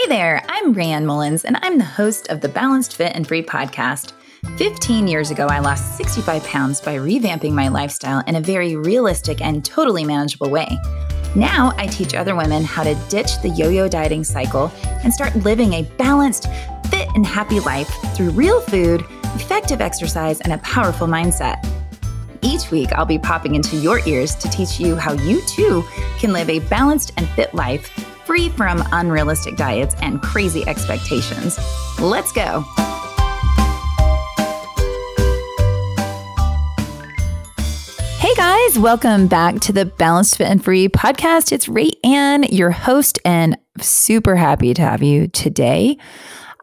Hey there, I'm Rayanne Mullins, and I'm the host of the Balanced Fit and Free podcast. 15 years ago, I lost 65 pounds by revamping my lifestyle in a very realistic and totally manageable way. Now, I teach other women how to ditch the yo yo dieting cycle and start living a balanced, fit, and happy life through real food, effective exercise, and a powerful mindset. Each week, I'll be popping into your ears to teach you how you too can live a balanced and fit life free from unrealistic diets and crazy expectations. Let's go. Hey guys, welcome back to the Balanced Fit and Free podcast. It's Ray Ann, your host, and super happy to have you today.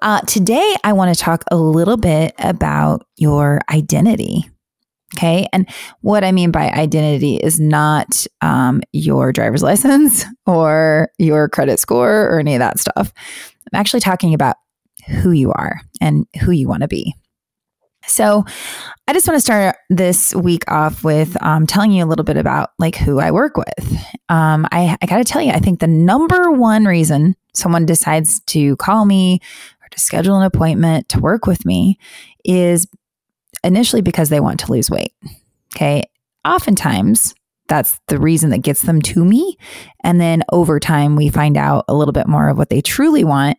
Uh, today, I want to talk a little bit about your identity. Okay. And what I mean by identity is not um, your driver's license or your credit score or any of that stuff. I'm actually talking about who you are and who you want to be. So, I just want to start this week off with um, telling you a little bit about like who I work with. Um, I, I got to tell you, I think the number one reason someone decides to call me or to schedule an appointment to work with me is initially because they want to lose weight. Okay. Oftentimes, that's the reason that gets them to me. And then over time, we find out a little bit more of what they truly want.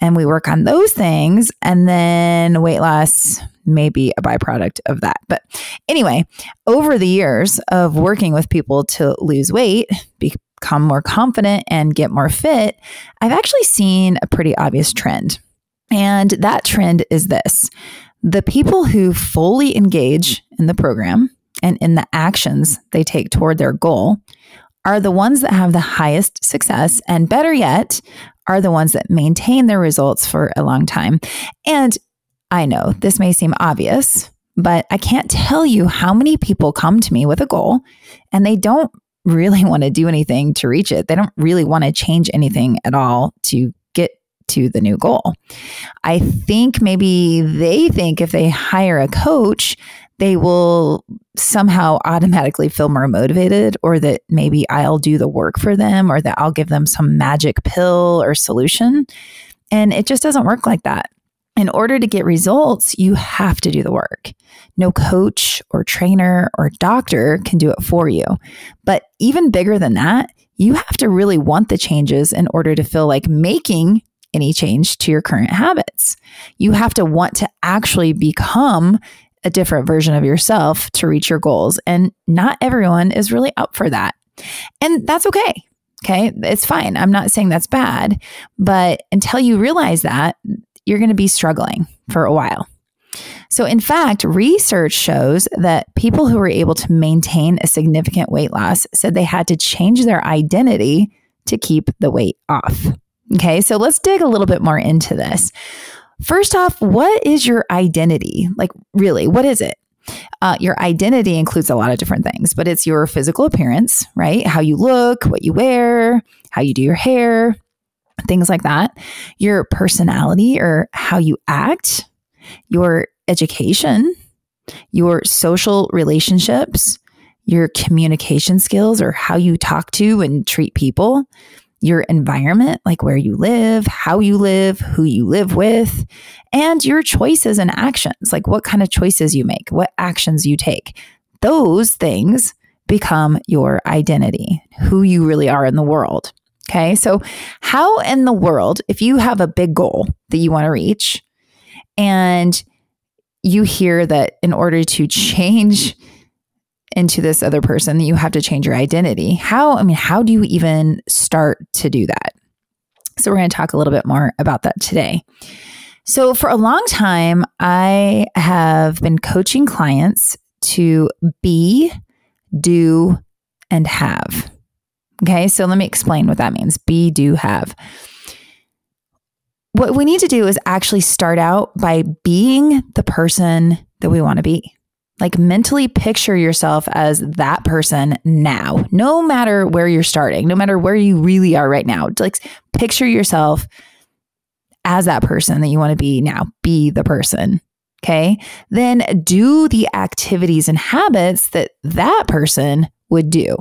And we work on those things. And then weight loss may be a byproduct of that. But anyway, over the years of working with people to lose weight, become more confident, and get more fit, I've actually seen a pretty obvious trend. And that trend is this the people who fully engage in the program and in the actions they take toward their goal are the ones that have the highest success, and better yet, are the ones that maintain their results for a long time. And I know this may seem obvious, but I can't tell you how many people come to me with a goal and they don't really want to do anything to reach it. They don't really want to change anything at all to to the new goal. I think maybe they think if they hire a coach, they will somehow automatically feel more motivated, or that maybe I'll do the work for them, or that I'll give them some magic pill or solution. And it just doesn't work like that. In order to get results, you have to do the work. No coach or trainer or doctor can do it for you. But even bigger than that, you have to really want the changes in order to feel like making any change to your current habits. You have to want to actually become a different version of yourself to reach your goals. And not everyone is really up for that. And that's okay. Okay. It's fine. I'm not saying that's bad, but until you realize that, you're going to be struggling for a while. So, in fact, research shows that people who were able to maintain a significant weight loss said they had to change their identity to keep the weight off. Okay, so let's dig a little bit more into this. First off, what is your identity? Like, really, what is it? Uh, your identity includes a lot of different things, but it's your physical appearance, right? How you look, what you wear, how you do your hair, things like that. Your personality or how you act, your education, your social relationships, your communication skills or how you talk to and treat people, your environment, like where you live, how you live, who you live with, and your choices and actions, like what kind of choices you make, what actions you take. Those things become your identity, who you really are in the world. Okay. So, how in the world, if you have a big goal that you want to reach and you hear that in order to change into this other person, that you have to change your identity. How, I mean, how do you even start to do that? So, we're going to talk a little bit more about that today. So, for a long time, I have been coaching clients to be, do, and have. Okay, so let me explain what that means be, do, have. What we need to do is actually start out by being the person that we want to be. Like mentally picture yourself as that person now, no matter where you're starting, no matter where you really are right now. Like picture yourself as that person that you want to be now. Be the person. Okay. Then do the activities and habits that that person would do.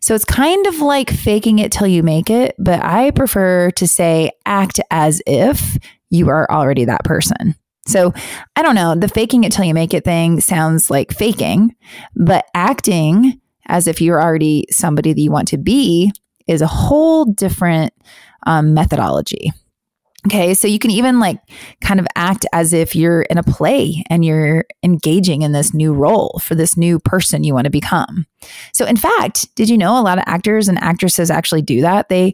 So it's kind of like faking it till you make it, but I prefer to say act as if you are already that person. So I don't know, the faking it till you make it thing sounds like faking, but acting as if you're already somebody that you want to be is a whole different um, methodology. Okay, so you can even like kind of act as if you're in a play and you're engaging in this new role for this new person you want to become. So, in fact, did you know a lot of actors and actresses actually do that? They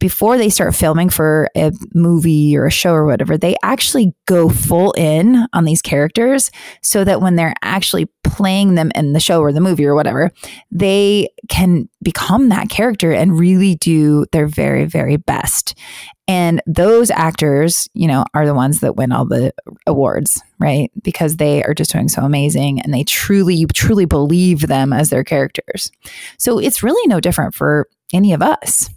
before they start filming for a movie or a show or whatever, they actually go full in on these characters so that when they're actually playing them in the show or the movie or whatever, they can become that character and really do their very, very best. And those actors, you know, are the ones that win all the awards, right? Because they are just doing so amazing and they truly, truly believe them as their characters. So it's really no different for any of us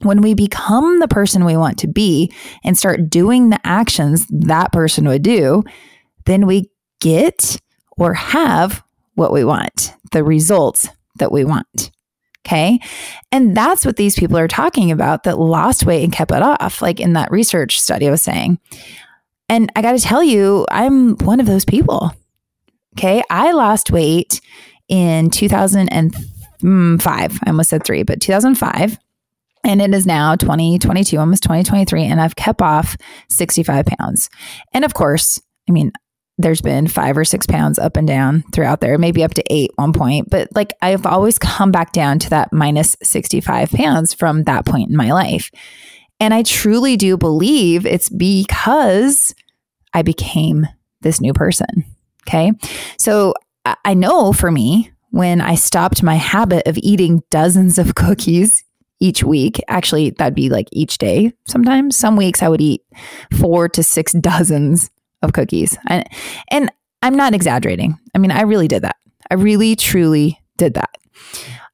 when we become the person we want to be and start doing the actions that person would do, then we get or have what we want, the results that we want. Okay. And that's what these people are talking about that lost weight and kept it off, like in that research study I was saying. And I got to tell you, I'm one of those people. Okay. I lost weight in 2005. Mm, I almost said three, but 2005 and it is now 2022, almost 2023, and I've kept off 65 pounds. And of course, I mean, there's been five or six pounds up and down throughout there, maybe up to eight one point, but like I've always come back down to that minus 65 pounds from that point in my life. And I truly do believe it's because I became this new person. Okay. So I know for me, when I stopped my habit of eating dozens of cookies each week. Actually, that'd be like each day sometimes. Some weeks I would eat four to six dozens of cookies. And, and I'm not exaggerating. I mean, I really did that. I really, truly did that.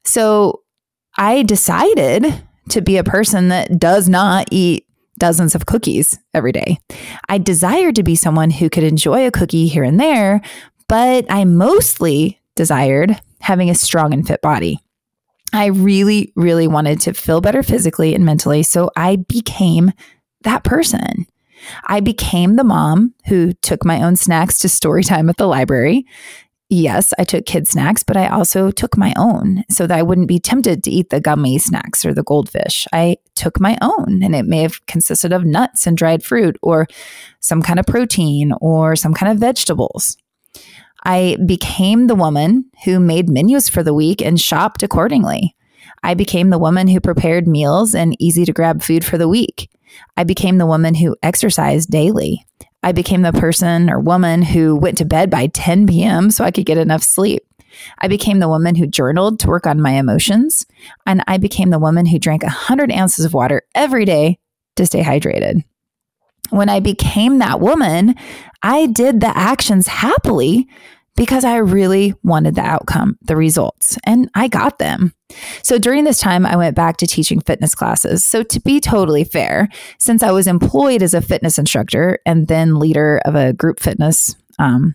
So I decided to be a person that does not eat dozens of cookies every day. I desired to be someone who could enjoy a cookie here and there, but I mostly desired having a strong and fit body. I really, really wanted to feel better physically and mentally. So I became that person. I became the mom who took my own snacks to story time at the library. Yes, I took kid snacks, but I also took my own so that I wouldn't be tempted to eat the gummy snacks or the goldfish. I took my own, and it may have consisted of nuts and dried fruit or some kind of protein or some kind of vegetables. I became the woman who made menus for the week and shopped accordingly. I became the woman who prepared meals and easy to grab food for the week. I became the woman who exercised daily. I became the person or woman who went to bed by 10 p.m. so I could get enough sleep. I became the woman who journaled to work on my emotions. And I became the woman who drank 100 ounces of water every day to stay hydrated. When I became that woman, I did the actions happily because I really wanted the outcome, the results, and I got them. So during this time, I went back to teaching fitness classes. So, to be totally fair, since I was employed as a fitness instructor and then leader of a group fitness um,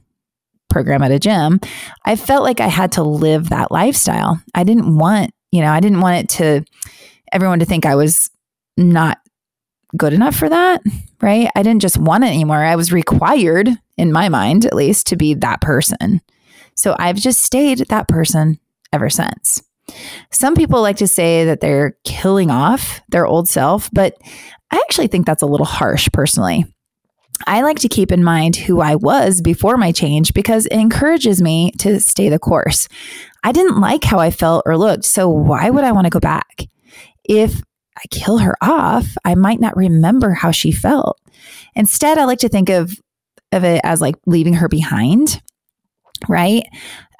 program at a gym, I felt like I had to live that lifestyle. I didn't want, you know, I didn't want it to everyone to think I was not good enough for that, right? I didn't just want it anymore. I was required, in my mind at least, to be that person. So I've just stayed that person ever since. Some people like to say that they're killing off their old self, but I actually think that's a little harsh personally. I like to keep in mind who I was before my change because it encourages me to stay the course. I didn't like how I felt or looked, so why would I want to go back? If I kill her off, I might not remember how she felt. Instead, I like to think of of it as like leaving her behind, right?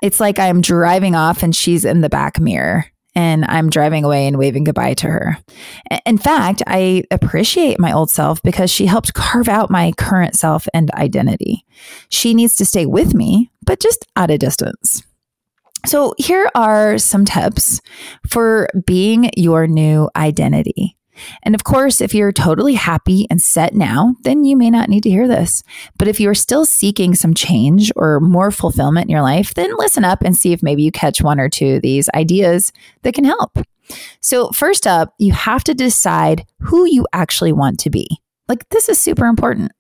It's like I'm driving off and she's in the back mirror and I'm driving away and waving goodbye to her. In fact, I appreciate my old self because she helped carve out my current self and identity. She needs to stay with me, but just at a distance. So, here are some tips for being your new identity. And of course, if you're totally happy and set now, then you may not need to hear this. But if you're still seeking some change or more fulfillment in your life, then listen up and see if maybe you catch one or two of these ideas that can help. So, first up, you have to decide who you actually want to be. Like, this is super important.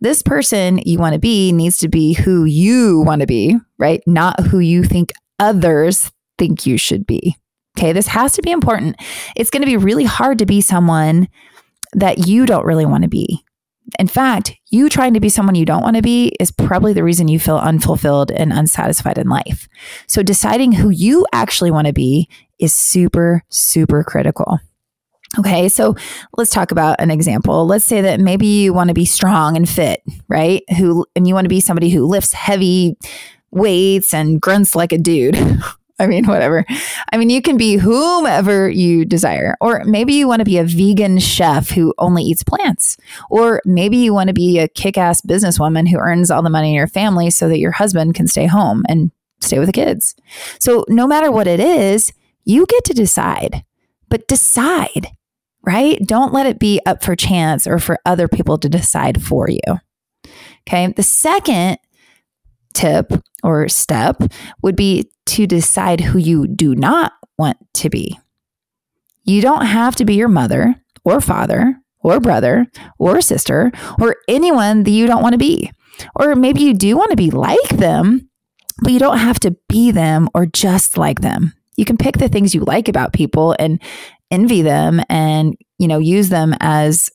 This person you want to be needs to be who you want to be, right? Not who you think others think you should be. Okay, this has to be important. It's going to be really hard to be someone that you don't really want to be. In fact, you trying to be someone you don't want to be is probably the reason you feel unfulfilled and unsatisfied in life. So, deciding who you actually want to be is super, super critical. Okay, so let's talk about an example. Let's say that maybe you want to be strong and fit, right? Who and you want to be somebody who lifts heavy weights and grunts like a dude. I mean, whatever. I mean, you can be whomever you desire. Or maybe you want to be a vegan chef who only eats plants. Or maybe you want to be a kick ass businesswoman who earns all the money in your family so that your husband can stay home and stay with the kids. So, no matter what it is, you get to decide, but decide, right? Don't let it be up for chance or for other people to decide for you. Okay. The second tip or step would be to decide who you do not want to be. You don't have to be your mother or father or brother or sister or anyone that you don't want to be. Or maybe you do want to be like them, but you don't have to be them or just like them. You can pick the things you like about people and envy them and, you know, use them as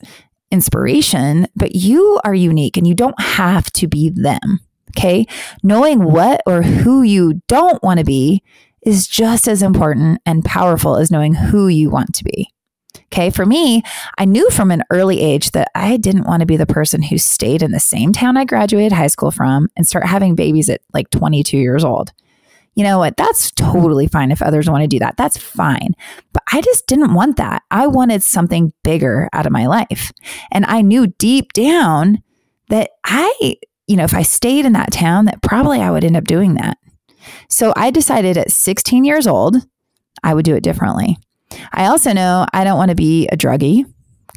inspiration, but you are unique and you don't have to be them. Okay. Knowing what or who you don't want to be is just as important and powerful as knowing who you want to be. Okay. For me, I knew from an early age that I didn't want to be the person who stayed in the same town I graduated high school from and start having babies at like 22 years old. You know what? That's totally fine if others want to do that. That's fine. But I just didn't want that. I wanted something bigger out of my life. And I knew deep down that I you know, if I stayed in that town, that probably I would end up doing that. So I decided at 16 years old, I would do it differently. I also know I don't want to be a druggie,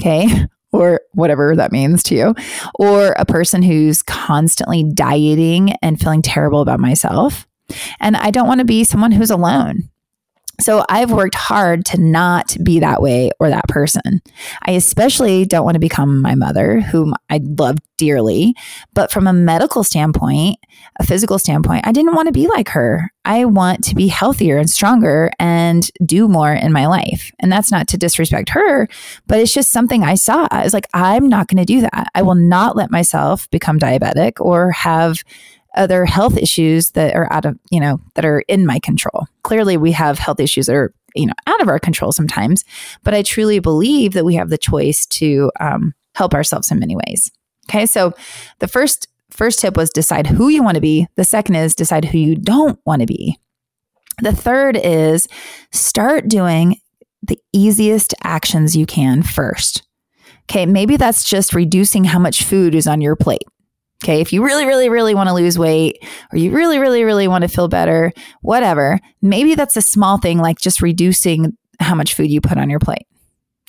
okay, or whatever that means to you, or a person who's constantly dieting and feeling terrible about myself. And I don't want to be someone who's alone. So I've worked hard to not be that way or that person. I especially don't want to become my mother, whom I love dearly. But from a medical standpoint, a physical standpoint, I didn't want to be like her. I want to be healthier and stronger and do more in my life. And that's not to disrespect her, but it's just something I saw. I was like, I'm not going to do that. I will not let myself become diabetic or have other health issues that are out of, you know, that are in my control. Clearly, we have health issues that are, you know, out of our control sometimes, but I truly believe that we have the choice to um, help ourselves in many ways. Okay. So the first, first tip was decide who you want to be. The second is decide who you don't want to be. The third is start doing the easiest actions you can first. Okay, maybe that's just reducing how much food is on your plate. Okay. If you really, really, really want to lose weight or you really, really, really want to feel better, whatever, maybe that's a small thing like just reducing how much food you put on your plate.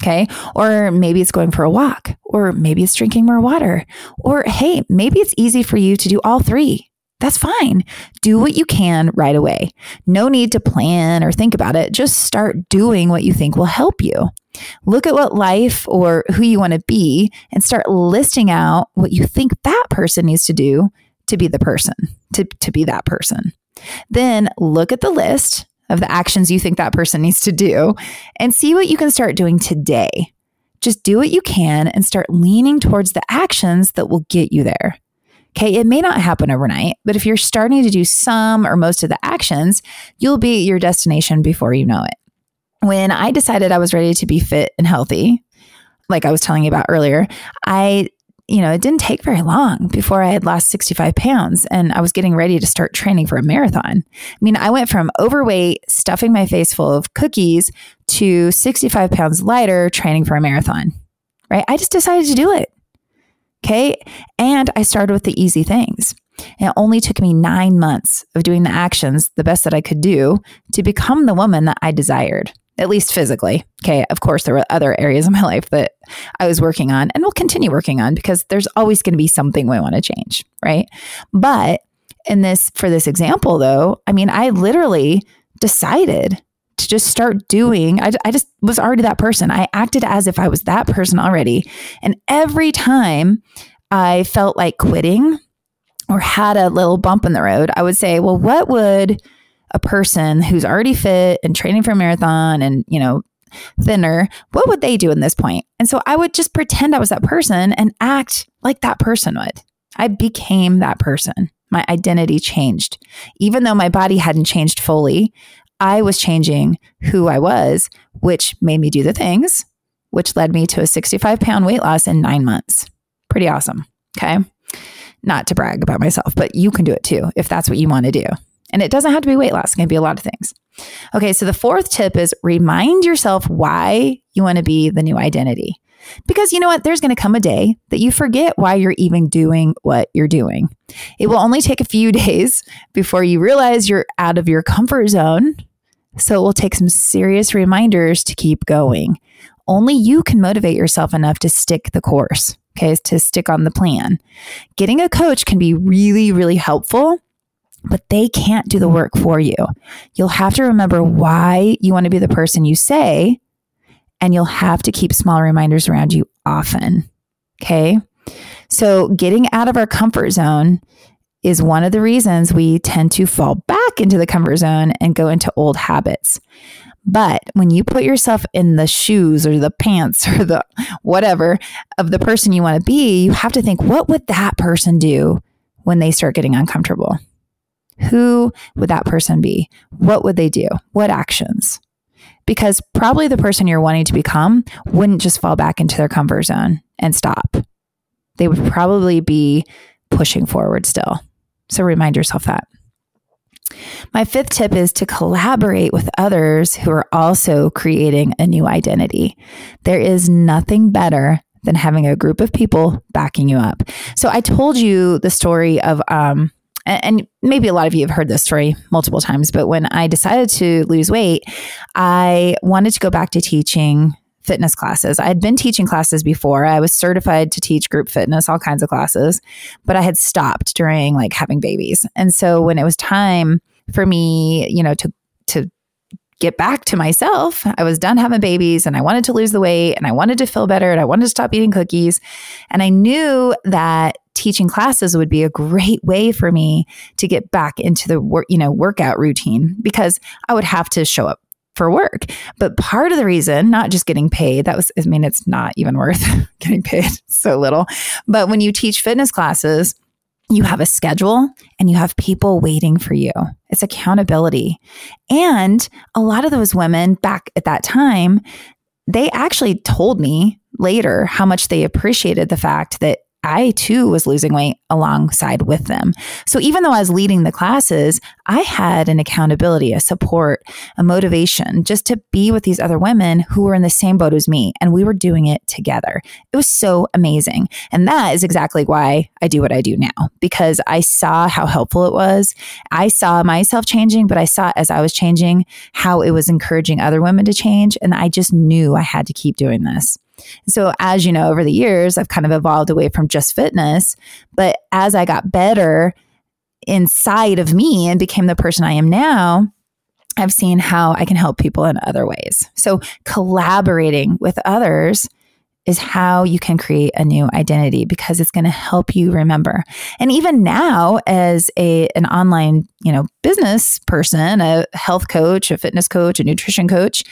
Okay. Or maybe it's going for a walk, or maybe it's drinking more water, or hey, maybe it's easy for you to do all three. That's fine. Do what you can right away. No need to plan or think about it. Just start doing what you think will help you. Look at what life or who you want to be and start listing out what you think that person needs to do to be the person, to, to be that person. Then look at the list of the actions you think that person needs to do and see what you can start doing today. Just do what you can and start leaning towards the actions that will get you there. Okay, it may not happen overnight, but if you're starting to do some or most of the actions, you'll be at your destination before you know it. When I decided I was ready to be fit and healthy, like I was telling you about earlier, I you know, it didn't take very long before I had lost 65 pounds and I was getting ready to start training for a marathon. I mean, I went from overweight, stuffing my face full of cookies to 65 pounds lighter, training for a marathon, right? I just decided to do it. Okay. And I started with the easy things. it only took me nine months of doing the actions, the best that I could do, to become the woman that I desired. at least physically. Okay. Of course, there were other areas of my life that I was working on and will continue working on because there's always going to be something we want to change. Right. But in this, for this example, though, I mean, I literally decided to just start doing, I, I just was already that person. I acted as if I was that person already. And every time I felt like quitting or had a little bump in the road, I would say, well, what would a person who's already fit and training for a marathon and, you know, thinner, what would they do in this point? And so I would just pretend I was that person and act like that person would. I became that person. My identity changed. Even though my body hadn't changed fully, I was changing who I was, which made me do the things, which led me to a 65 pound weight loss in nine months. Pretty awesome. Okay. Not to brag about myself, but you can do it too if that's what you want to do. And it doesn't have to be weight loss, it can be a lot of things. Okay, so the fourth tip is remind yourself why you want to be the new identity. Because you know what? There's going to come a day that you forget why you're even doing what you're doing. It will only take a few days before you realize you're out of your comfort zone. So it will take some serious reminders to keep going. Only you can motivate yourself enough to stick the course, okay, to stick on the plan. Getting a coach can be really, really helpful but they can't do the work for you. You'll have to remember why you want to be the person you say, and you'll have to keep small reminders around you often. Okay. So, getting out of our comfort zone is one of the reasons we tend to fall back into the comfort zone and go into old habits. But when you put yourself in the shoes or the pants or the whatever of the person you want to be, you have to think, what would that person do when they start getting uncomfortable? Who would that person be? What would they do? What actions? Because probably the person you're wanting to become wouldn't just fall back into their comfort zone and stop. They would probably be pushing forward still. So remind yourself that. My fifth tip is to collaborate with others who are also creating a new identity. There is nothing better than having a group of people backing you up. So I told you the story of um, and maybe a lot of you have heard this story multiple times, but when I decided to lose weight, I wanted to go back to teaching fitness classes. I had been teaching classes before. I was certified to teach group fitness, all kinds of classes, but I had stopped during like having babies. And so when it was time for me, you know, to to get back to myself, I was done having babies and I wanted to lose the weight and I wanted to feel better and I wanted to stop eating cookies. And I knew that teaching classes would be a great way for me to get back into the work, you know, workout routine because I would have to show up for work. But part of the reason, not just getting paid, that was, I mean, it's not even worth getting paid so little. But when you teach fitness classes, you have a schedule and you have people waiting for you. It's accountability. And a lot of those women back at that time, they actually told me later how much they appreciated the fact that I too was losing weight alongside with them. So even though I was leading the classes, I had an accountability, a support, a motivation just to be with these other women who were in the same boat as me. And we were doing it together. It was so amazing. And that is exactly why I do what I do now, because I saw how helpful it was. I saw myself changing, but I saw as I was changing how it was encouraging other women to change. And I just knew I had to keep doing this. So, as you know, over the years, I've kind of evolved away from just fitness. But as I got better inside of me and became the person I am now, I've seen how I can help people in other ways. So, collaborating with others is how you can create a new identity because it's going to help you remember. And even now as a an online, you know, business person, a health coach, a fitness coach, a nutrition coach,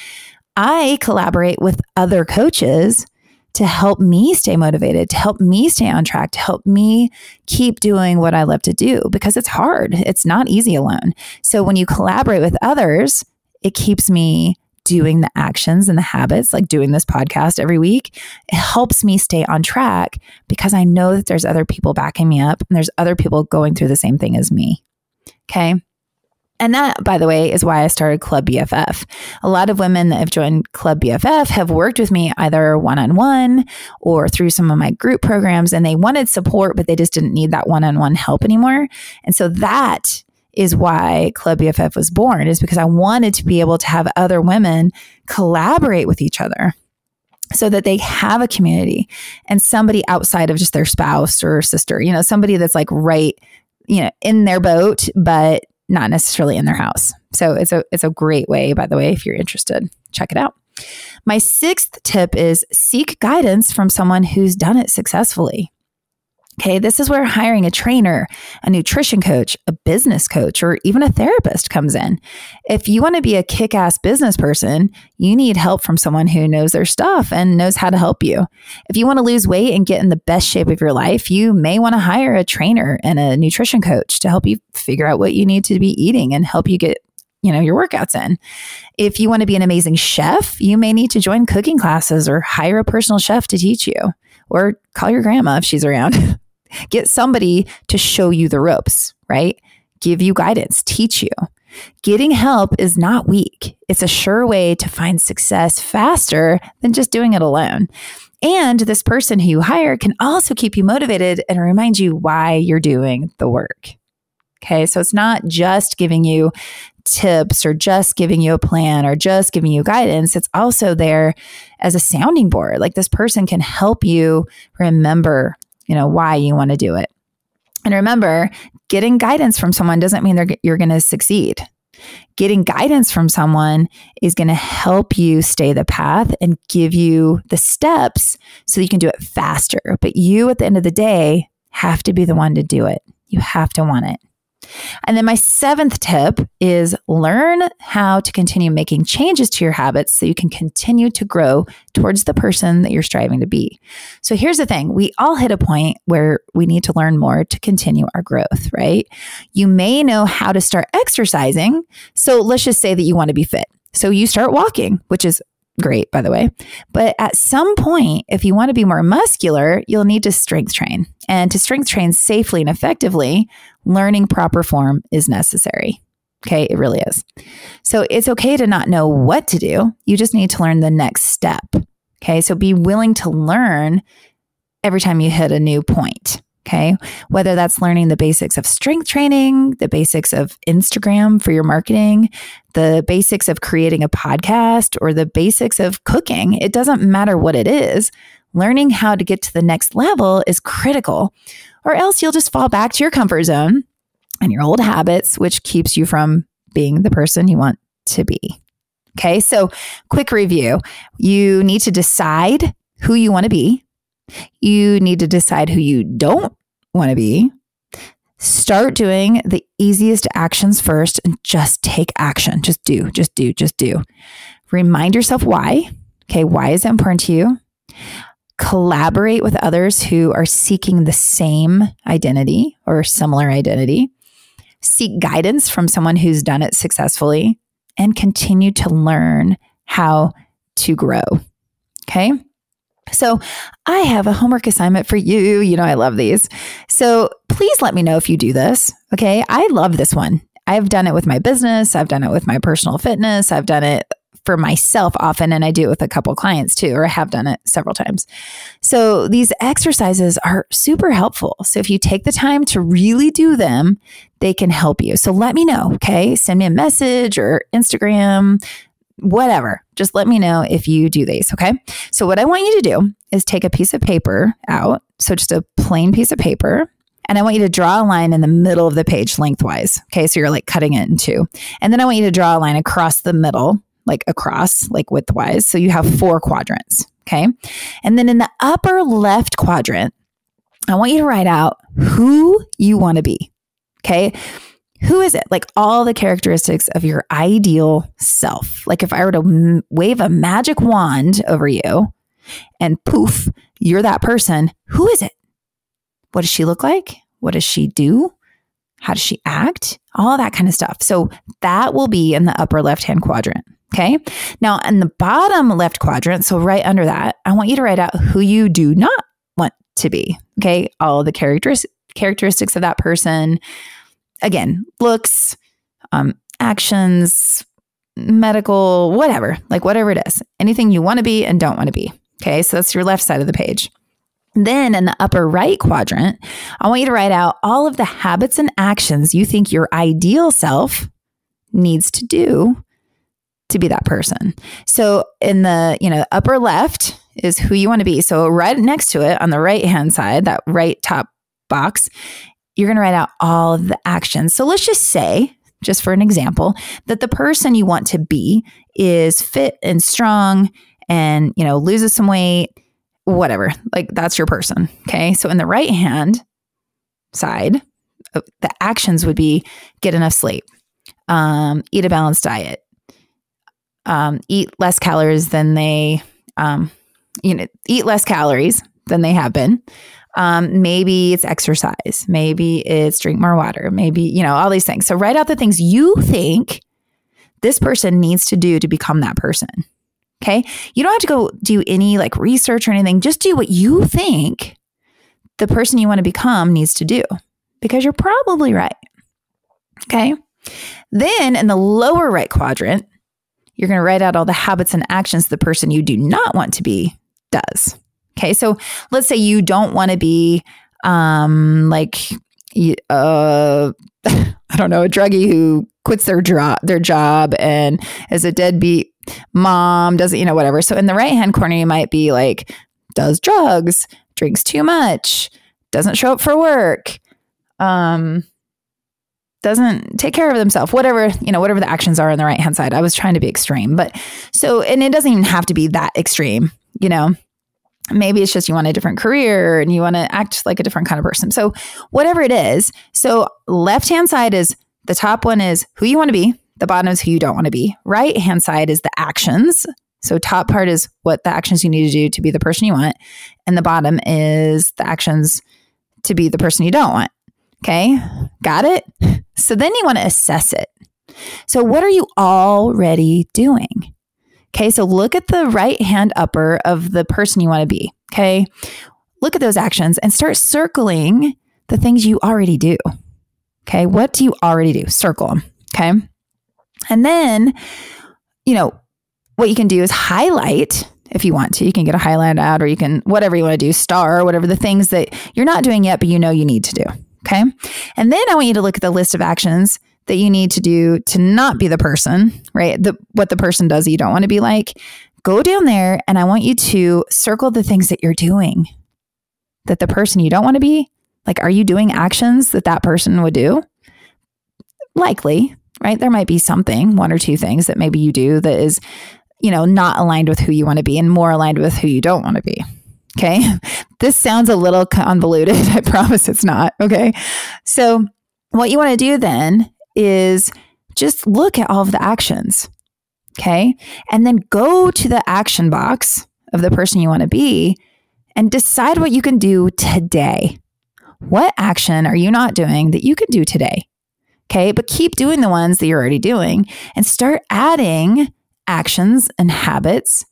I collaborate with other coaches to help me stay motivated, to help me stay on track, to help me keep doing what I love to do because it's hard. It's not easy alone. So when you collaborate with others, it keeps me doing the actions and the habits, like doing this podcast every week. It helps me stay on track because I know that there's other people backing me up and there's other people going through the same thing as me. Okay. And that, by the way, is why I started Club BFF. A lot of women that have joined Club BFF have worked with me either one on one or through some of my group programs, and they wanted support, but they just didn't need that one on one help anymore. And so that is why Club BFF was born, is because I wanted to be able to have other women collaborate with each other so that they have a community and somebody outside of just their spouse or sister, you know, somebody that's like right, you know, in their boat, but not necessarily in their house. So it's a it's a great way, by the way, if you're interested, check it out. My sixth tip is seek guidance from someone who's done it successfully. Okay, this is where hiring a trainer, a nutrition coach, a business coach, or even a therapist comes in. If you want to be a kick ass business person, you need help from someone who knows their stuff and knows how to help you. If you want to lose weight and get in the best shape of your life, you may want to hire a trainer and a nutrition coach to help you figure out what you need to be eating and help you get you know your workouts in. If you want to be an amazing chef, you may need to join cooking classes or hire a personal chef to teach you or call your grandma if she's around. Get somebody to show you the ropes, right? Give you guidance, teach you. Getting help is not weak. It's a sure way to find success faster than just doing it alone. And this person who you hire can also keep you motivated and remind you why you're doing the work. Okay. So it's not just giving you tips or just giving you a plan or just giving you guidance. It's also there as a sounding board. Like this person can help you remember you know, why you want to do it. And remember, getting guidance from someone doesn't mean you're going to succeed. Getting guidance from someone is going to help you stay the path and give you the steps so you can do it faster. But you, at the end of the day, have to be the one to do it. You have to want it. And then my seventh tip is learn how to continue making changes to your habits so you can continue to grow towards the person that you're striving to be. So here's the thing we all hit a point where we need to learn more to continue our growth, right? You may know how to start exercising. So let's just say that you want to be fit. So you start walking, which is great, by the way. But at some point, if you want to be more muscular, you'll need to strength train. And to strength train safely and effectively, learning proper form is necessary. Okay, it really is. So it's okay to not know what to do. You just need to learn the next step. Okay, so be willing to learn every time you hit a new point. Okay. Whether that's learning the basics of strength training, the basics of Instagram for your marketing, the basics of creating a podcast, or the basics of cooking, it doesn't matter what it is. Learning how to get to the next level is critical, or else you'll just fall back to your comfort zone and your old habits, which keeps you from being the person you want to be. Okay. So, quick review you need to decide who you want to be. You need to decide who you don't want to be. Start doing the easiest actions first and just take action. Just do, just do, just do. Remind yourself why. Okay, why is it important to you? Collaborate with others who are seeking the same identity or similar identity. Seek guidance from someone who's done it successfully and continue to learn how to grow. Okay. So, I have a homework assignment for you. You know, I love these. So, please let me know if you do this. Okay. I love this one. I've done it with my business, I've done it with my personal fitness, I've done it for myself often, and I do it with a couple clients too, or I have done it several times. So, these exercises are super helpful. So, if you take the time to really do them, they can help you. So, let me know. Okay. Send me a message or Instagram, whatever. Just let me know if you do these. Okay. So, what I want you to do is take a piece of paper out. So, just a plain piece of paper. And I want you to draw a line in the middle of the page lengthwise. Okay. So, you're like cutting it in two. And then I want you to draw a line across the middle, like across, like widthwise. So, you have four quadrants. Okay. And then in the upper left quadrant, I want you to write out who you want to be. Okay who is it? Like all the characteristics of your ideal self. Like if I were to m- wave a magic wand over you and poof, you're that person, who is it? What does she look like? What does she do? How does she act? All that kind of stuff. So that will be in the upper left hand quadrant. Okay. Now, in the bottom left quadrant, so right under that, I want you to write out who you do not want to be. Okay. All the characteristics characteristics of that person, again, looks, um, actions, medical, whatever, like whatever it is, anything you want to be and don't want to be. Okay. So that's your left side of the page. Then in the upper right quadrant, I want you to write out all of the habits and actions you think your ideal self needs to do to be that person. So in the, you know, upper left is who you want to be. So right next to it on the right hand side, that right top box, you're going to write out all of the actions. So let's just say, just for an example, that the person you want to be is fit and strong and, you know, loses some weight whatever. Like that's your person. Okay. So in the right hand side, uh, the actions would be get enough sleep, um, eat a balanced diet, um, eat less calories than they, um, you know, eat less calories than they have been. Um, maybe it's exercise. Maybe it's drink more water. Maybe, you know, all these things. So write out the things you think this person needs to do to become that person. Okay. You don't have to go do any like research or anything. Just do what you think the person you want to become needs to do because you're probably right. Okay. Then in the lower right quadrant, you're going to write out all the habits and actions the person you do not want to be does. Okay. So let's say you don't want to be um like uh I don't know, a druggie who quits their job their job and is a deadbeat mom, doesn't, you know, whatever. So in the right hand corner, you might be like, does drugs, drinks too much, doesn't show up for work, um, doesn't take care of themselves, whatever, you know, whatever the actions are on the right hand side. I was trying to be extreme, but so, and it doesn't even have to be that extreme, you know. Maybe it's just you want a different career and you want to act like a different kind of person. So, whatever it is. So, left hand side is the top one is who you want to be. The bottom is who you don't want to be. Right hand side is the actions. So, top part is what the actions you need to do to be the person you want. And the bottom is the actions to be the person you don't want. Okay. Got it? So, then you want to assess it. So, what are you already doing? Okay. So, look at the right hand upper of the person you want to be. Okay. Look at those actions and start circling the things you already do. Okay. What do you already do? Circle them. Okay. And then, you know, what you can do is highlight if you want to. You can get a highlight out or you can, whatever you want to do, star, whatever the things that you're not doing yet, but you know you need to do. Okay. And then I want you to look at the list of actions that you need to do to not be the person, right? The, what the person does that you don't want to be like. Go down there and I want you to circle the things that you're doing that the person you don't want to be, like, are you doing actions that that person would do? Likely, right? There might be something, one or two things that maybe you do that is, you know, not aligned with who you want to be and more aligned with who you don't want to be. Okay. This sounds a little convoluted. I promise it's not. Okay. So, what you want to do then is just look at all of the actions. Okay. And then go to the action box of the person you want to be and decide what you can do today. What action are you not doing that you can do today? Okay. But keep doing the ones that you're already doing and start adding actions and habits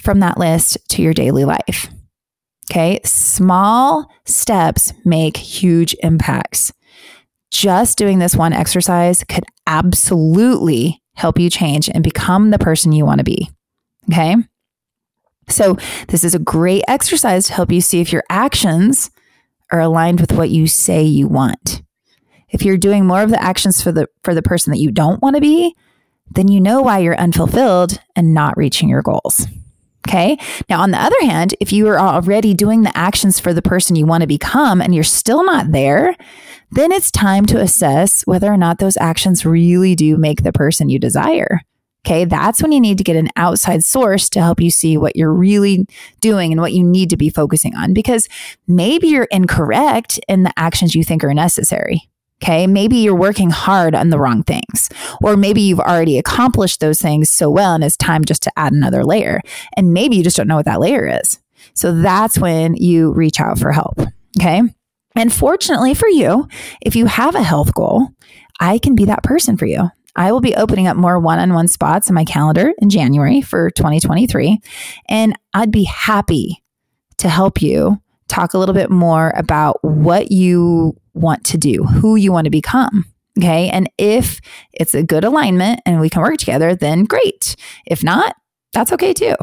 from that list to your daily life. Okay. Small steps make huge impacts. Just doing this one exercise could absolutely help you change and become the person you want to be. Okay. So, this is a great exercise to help you see if your actions are aligned with what you say you want. If you're doing more of the actions for the for the person that you don't want to be, then you know why you're unfulfilled and not reaching your goals. Okay. Now, on the other hand, if you are already doing the actions for the person you want to become and you're still not there, then it's time to assess whether or not those actions really do make the person you desire. Okay. That's when you need to get an outside source to help you see what you're really doing and what you need to be focusing on because maybe you're incorrect in the actions you think are necessary. Okay. Maybe you're working hard on the wrong things, or maybe you've already accomplished those things so well and it's time just to add another layer. And maybe you just don't know what that layer is. So that's when you reach out for help. Okay. And fortunately for you, if you have a health goal, I can be that person for you. I will be opening up more one on one spots in my calendar in January for 2023. And I'd be happy to help you talk a little bit more about what you want to do, who you want to become. Okay. And if it's a good alignment and we can work together, then great. If not, that's okay too.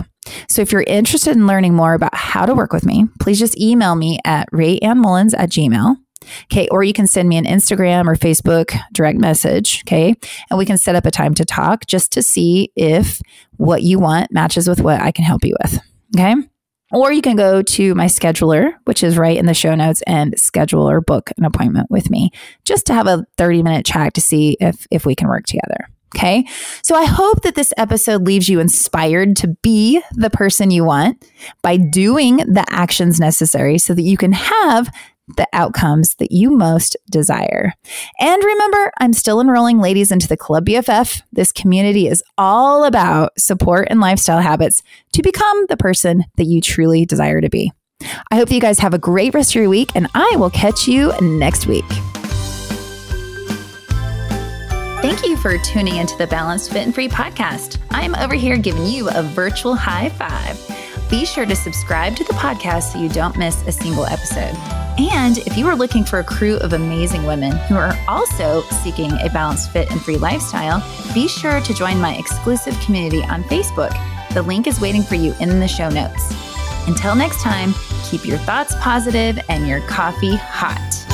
So if you're interested in learning more about how to work with me, please just email me at rayannmullins at gmail. Okay. Or you can send me an Instagram or Facebook direct message. Okay. And we can set up a time to talk just to see if what you want matches with what I can help you with. Okay. Or you can go to my scheduler, which is right in the show notes, and schedule or book an appointment with me just to have a 30 minute chat to see if, if we can work together. Okay. So I hope that this episode leaves you inspired to be the person you want by doing the actions necessary so that you can have the outcomes that you most desire. And remember, I'm still enrolling ladies into the Club BFF. This community is all about support and lifestyle habits to become the person that you truly desire to be. I hope you guys have a great rest of your week, and I will catch you next week. Thank you for tuning into the Balanced Fit and Free podcast. I'm over here giving you a virtual high five. Be sure to subscribe to the podcast so you don't miss a single episode. And if you are looking for a crew of amazing women who are also seeking a balanced, fit, and free lifestyle, be sure to join my exclusive community on Facebook. The link is waiting for you in the show notes. Until next time, keep your thoughts positive and your coffee hot.